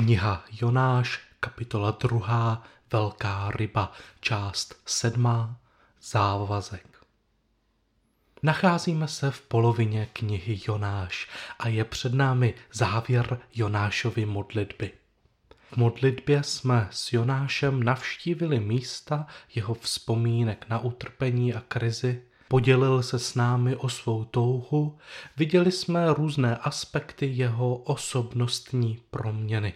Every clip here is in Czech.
Kniha Jonáš, kapitola 2, Velká ryba, část 7, Závazek. Nacházíme se v polovině knihy Jonáš a je před námi závěr Jonášovy modlitby. V modlitbě jsme s Jonášem navštívili místa jeho vzpomínek na utrpení a krizi, podělil se s námi o svou touhu, viděli jsme různé aspekty jeho osobnostní proměny.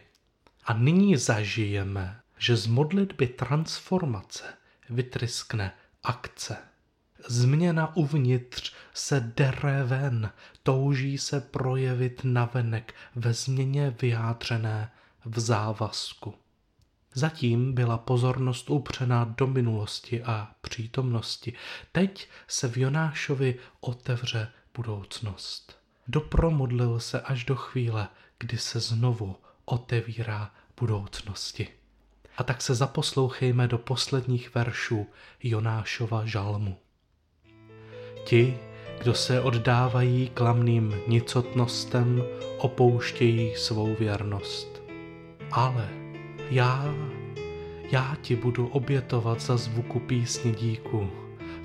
A nyní zažijeme, že z modlitby transformace vytryskne akce. Změna uvnitř se dere ven, touží se projevit navenek ve změně vyjádřené v závazku. Zatím byla pozornost upřená do minulosti a přítomnosti. Teď se v Jonášovi otevře budoucnost. Dopromodlil se až do chvíle, kdy se znovu otevírá budoucnosti. A tak se zaposlouchejme do posledních veršů Jonášova žalmu. Ti, kdo se oddávají klamným nicotnostem, opouštějí svou věrnost. Ale já, já ti budu obětovat za zvuku písně díku.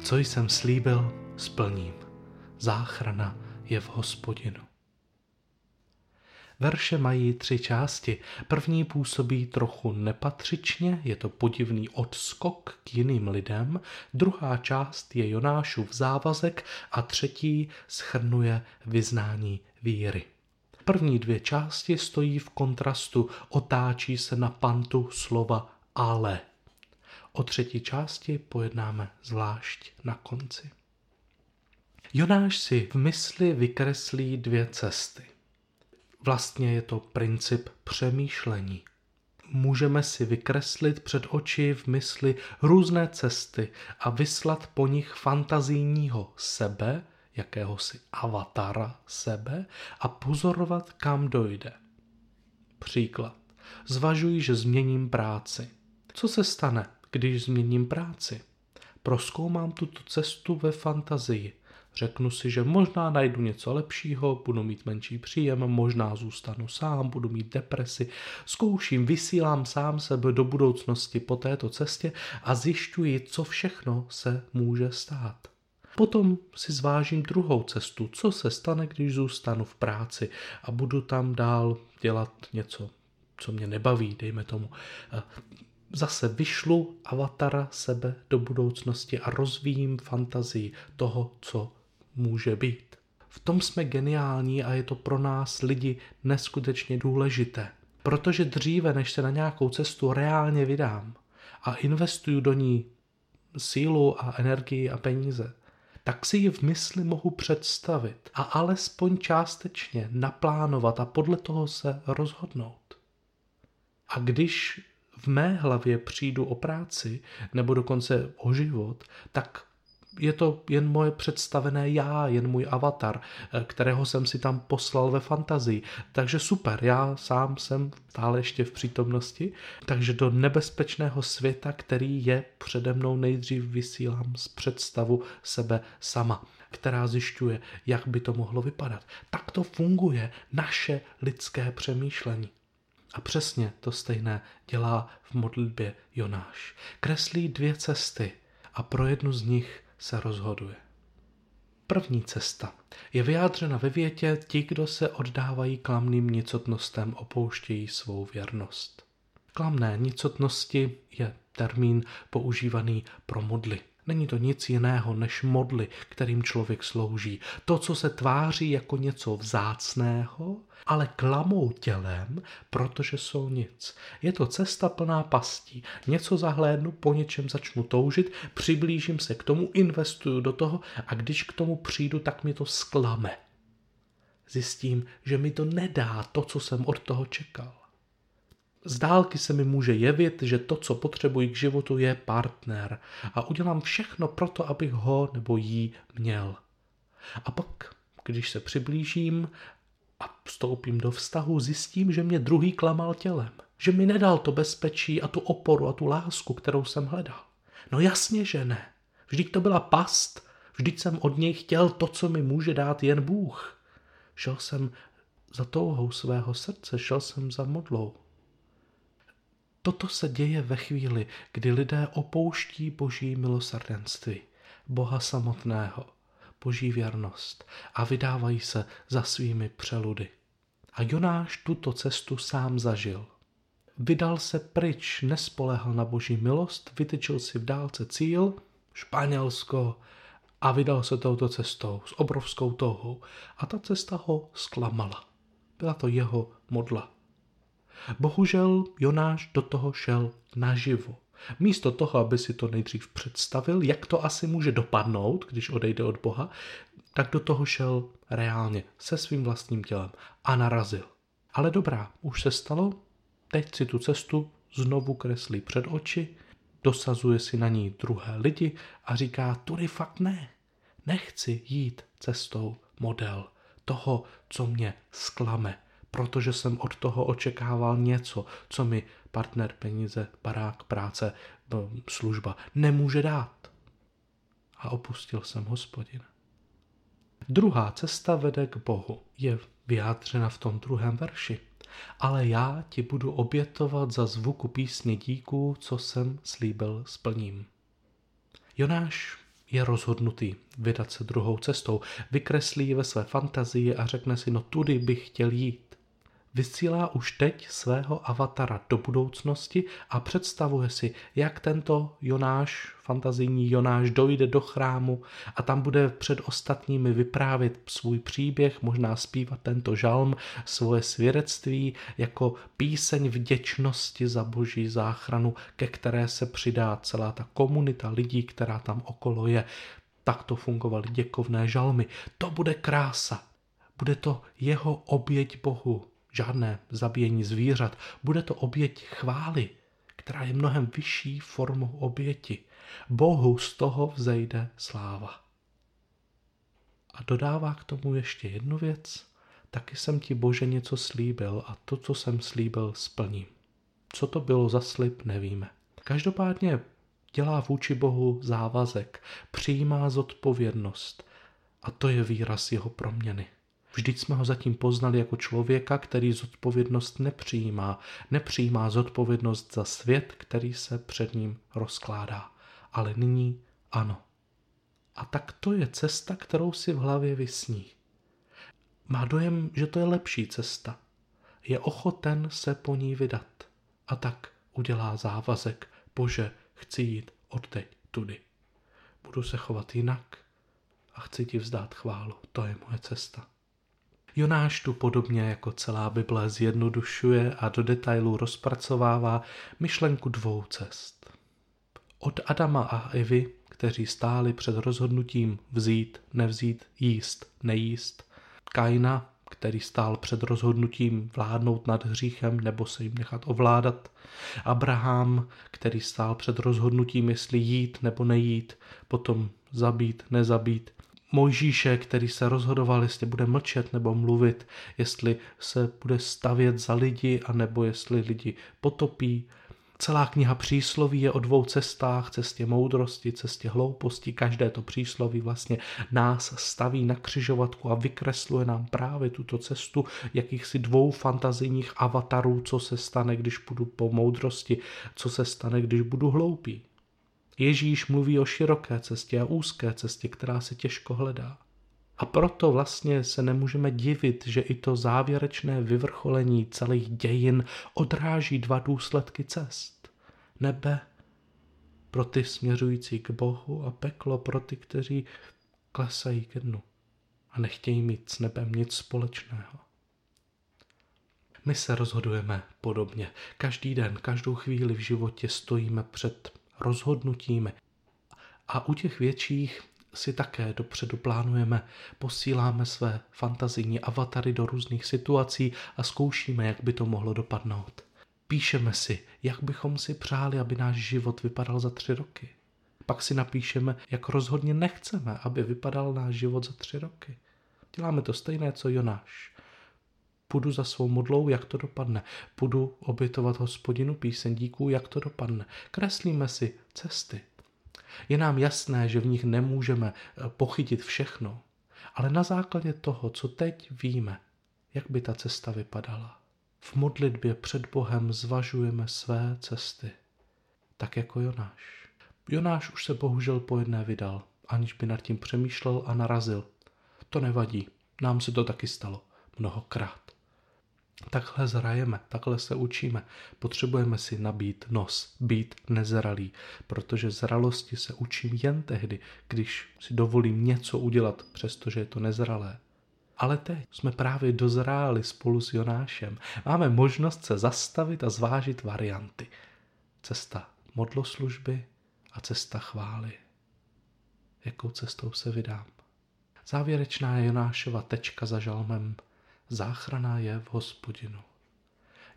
Co jsem slíbil, splním. Záchrana je v hospodinu. Verše mají tři části. První působí trochu nepatřičně, je to podivný odskok k jiným lidem, druhá část je Jonášův závazek a třetí schrnuje vyznání víry. První dvě části stojí v kontrastu, otáčí se na pantu slova ale. O třetí části pojednáme zvlášť na konci. Jonáš si v mysli vykreslí dvě cesty. Vlastně je to princip přemýšlení. Můžeme si vykreslit před oči v mysli různé cesty a vyslat po nich fantazijního sebe, jakéhosi avatara sebe a pozorovat, kam dojde. Příklad. Zvažuji, že změním práci. Co se stane, když změním práci? Proskoumám tuto cestu ve fantazii. Řeknu si, že možná najdu něco lepšího, budu mít menší příjem, možná zůstanu sám, budu mít depresi. Zkouším, vysílám sám sebe do budoucnosti po této cestě a zjišťuji, co všechno se může stát. Potom si zvážím druhou cestu, co se stane, když zůstanu v práci a budu tam dál dělat něco, co mě nebaví, dejme tomu. Zase vyšlu avatara sebe do budoucnosti a rozvíjím fantazii toho, co může být. V tom jsme geniální a je to pro nás lidi neskutečně důležité. Protože dříve, než se na nějakou cestu reálně vydám a investuju do ní sílu a energii a peníze, tak si ji v mysli mohu představit a alespoň částečně naplánovat a podle toho se rozhodnout. A když v mé hlavě přijdu o práci nebo dokonce o život, tak je to jen moje představené já, jen můj avatar, eh, kterého jsem si tam poslal ve fantazii. Takže super, já sám jsem stále ještě v přítomnosti, takže do nebezpečného světa, který je přede mnou, nejdřív vysílám z představu sebe sama která zjišťuje, jak by to mohlo vypadat. Tak to funguje naše lidské přemýšlení. A přesně to stejné dělá v modlitbě Jonáš. Kreslí dvě cesty a pro jednu z nich se rozhoduje. První cesta je vyjádřena ve větě ti, kdo se oddávají klamným nicotnostem, opouštějí svou věrnost. Klamné nicotnosti je termín používaný pro modly. Není to nic jiného než modly, kterým člověk slouží. To, co se tváří jako něco vzácného, ale klamou tělem, protože jsou nic. Je to cesta plná pastí. Něco zahlédnu, po něčem začnu toužit, přiblížím se k tomu, investuju do toho a když k tomu přijdu, tak mi to sklame. Zjistím, že mi to nedá to, co jsem od toho čekal. Z dálky se mi může jevit, že to, co potřebuji k životu, je partner a udělám všechno pro to, abych ho nebo jí měl. A pak, když se přiblížím a vstoupím do vztahu, zjistím, že mě druhý klamal tělem. Že mi nedal to bezpečí a tu oporu a tu lásku, kterou jsem hledal. No jasně, že ne. Vždyť to byla past. Vždyť jsem od něj chtěl to, co mi může dát jen Bůh. Šel jsem za touhou svého srdce, šel jsem za modlou. Toto se děje ve chvíli, kdy lidé opouští boží milosrdenství, Boha samotného, boží věrnost a vydávají se za svými přeludy. A Jonáš tuto cestu sám zažil. Vydal se pryč, nespolehal na boží milost, vytyčil si v dálce cíl, Španělsko, a vydal se touto cestou s obrovskou touhou. A ta cesta ho zklamala. Byla to jeho modla. Bohužel Jonáš do toho šel naživo. Místo toho, aby si to nejdřív představil, jak to asi může dopadnout, když odejde od Boha, tak do toho šel reálně, se svým vlastním tělem a narazil. Ale dobrá, už se stalo, teď si tu cestu znovu kreslí před oči, dosazuje si na ní druhé lidi a říká, tudy fakt ne, nechci jít cestou model toho, co mě sklame, protože jsem od toho očekával něco, co mi partner, peníze, barák, práce, služba nemůže dát. A opustil jsem hospodina. Druhá cesta vede k Bohu. Je vyjádřena v tom druhém verši. Ale já ti budu obětovat za zvuku písně díků, co jsem slíbil splním. Jonáš je rozhodnutý vydat se druhou cestou, vykreslí ve své fantazii a řekne si, no tudy bych chtěl jít vysílá už teď svého avatara do budoucnosti a představuje si, jak tento Jonáš, fantazijní Jonáš, dojde do chrámu a tam bude před ostatními vyprávět svůj příběh, možná zpívat tento žalm, svoje svědectví jako píseň vděčnosti za boží záchranu, ke které se přidá celá ta komunita lidí, která tam okolo je. Takto fungovaly děkovné žalmy. To bude krása. Bude to jeho oběť Bohu žádné zabíjení zvířat. Bude to oběť chvály, která je mnohem vyšší formou oběti. Bohu z toho vzejde sláva. A dodává k tomu ještě jednu věc. Taky jsem ti, Bože, něco slíbil a to, co jsem slíbil, splním. Co to bylo za slib, nevíme. Každopádně dělá vůči Bohu závazek, přijímá zodpovědnost a to je výraz jeho proměny. Vždyť jsme ho zatím poznali jako člověka, který zodpovědnost nepřijímá. Nepřijímá zodpovědnost za svět, který se před ním rozkládá. Ale nyní ano. A tak to je cesta, kterou si v hlavě vysní. Má dojem, že to je lepší cesta. Je ochoten se po ní vydat. A tak udělá závazek. Bože, chci jít od teď tudy. Budu se chovat jinak a chci ti vzdát chválu. To je moje cesta. Jonáš tu podobně jako celá Bible zjednodušuje a do detailů rozpracovává myšlenku dvou cest. Od Adama a Evy, kteří stáli před rozhodnutím vzít, nevzít, jíst, nejíst, Kaina, který stál před rozhodnutím vládnout nad hříchem nebo se jim nechat ovládat, Abraham, který stál před rozhodnutím, jestli jít nebo nejít, potom zabít, nezabít, Mojžíše, který se rozhodoval, jestli bude mlčet nebo mluvit, jestli se bude stavět za lidi, anebo jestli lidi potopí. Celá kniha přísloví je o dvou cestách, cestě moudrosti, cestě hlouposti. Každé to přísloví vlastně nás staví na křižovatku a vykresluje nám právě tuto cestu jakýchsi dvou fantazijních avatarů, co se stane, když budu po moudrosti, co se stane, když budu hloupý. Ježíš mluví o široké cestě a úzké cestě, která se těžko hledá. A proto vlastně se nemůžeme divit, že i to závěrečné vyvrcholení celých dějin odráží dva důsledky cest. Nebe pro ty směřující k Bohu a peklo pro ty, kteří klesají ke dnu a nechtějí mít s nebem nic společného. My se rozhodujeme podobně. Každý den, každou chvíli v životě stojíme před rozhodnutími. A u těch větších si také dopředu plánujeme, posíláme své fantazijní avatary do různých situací a zkoušíme, jak by to mohlo dopadnout. Píšeme si, jak bychom si přáli, aby náš život vypadal za tři roky. Pak si napíšeme, jak rozhodně nechceme, aby vypadal náš život za tři roky. Děláme to stejné, co Jonáš. Půjdu za svou modlou, jak to dopadne. Půjdu obětovat hospodinu píseň díků, jak to dopadne. Kreslíme si cesty. Je nám jasné, že v nich nemůžeme eh, pochytit všechno, ale na základě toho, co teď víme, jak by ta cesta vypadala, v modlitbě před Bohem zvažujeme své cesty, tak jako Jonáš. Jonáš už se bohužel po jedné vydal, aniž by nad tím přemýšlel a narazil. To nevadí, nám se to taky stalo mnohokrát. Takhle zrajeme, takhle se učíme. Potřebujeme si nabít nos, být nezralý, protože zralosti se učím jen tehdy, když si dovolím něco udělat, přestože je to nezralé. Ale teď jsme právě dozráli spolu s Jonášem. Máme možnost se zastavit a zvážit varianty. Cesta modloslužby a cesta chvály. Jakou cestou se vydám? Závěrečná je Jonášova tečka za žalmem Záchrana je v hospodinu.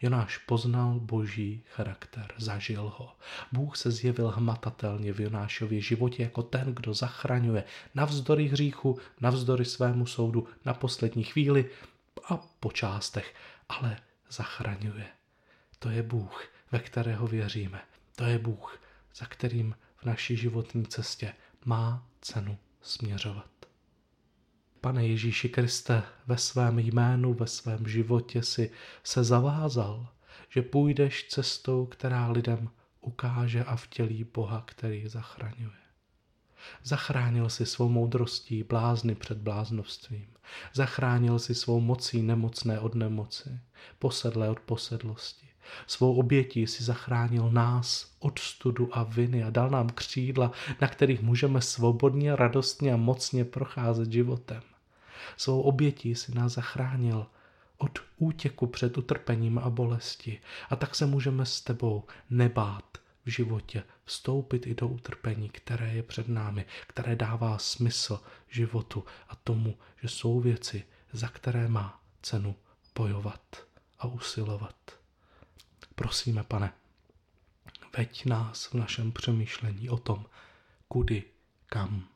Jonáš poznal boží charakter, zažil ho. Bůh se zjevil hmatatelně v Jonášově životě jako ten, kdo zachraňuje navzdory hříchu, navzdory svému soudu na poslední chvíli a po částech, ale zachraňuje. To je Bůh, ve kterého věříme. To je Bůh, za kterým v naší životní cestě má cenu směřovat. Pane Ježíši Kriste, ve svém jménu, ve svém životě si se zavázal, že půjdeš cestou, která lidem ukáže a vtělí Boha, který zachraňuje. Zachránil si svou moudrostí blázny před bláznovstvím. Zachránil si svou mocí nemocné od nemoci, posedlé od posedlosti. Svou obětí si zachránil nás od studu a viny a dal nám křídla, na kterých můžeme svobodně, radostně a mocně procházet životem. Svou obětí si nás zachránil od útěku před utrpením a bolesti. A tak se můžeme s tebou nebát v životě vstoupit i do utrpení, které je před námi, které dává smysl životu a tomu, že jsou věci, za které má cenu bojovat a usilovat. Prosíme, pane, veď nás v našem přemýšlení o tom, kudy, kam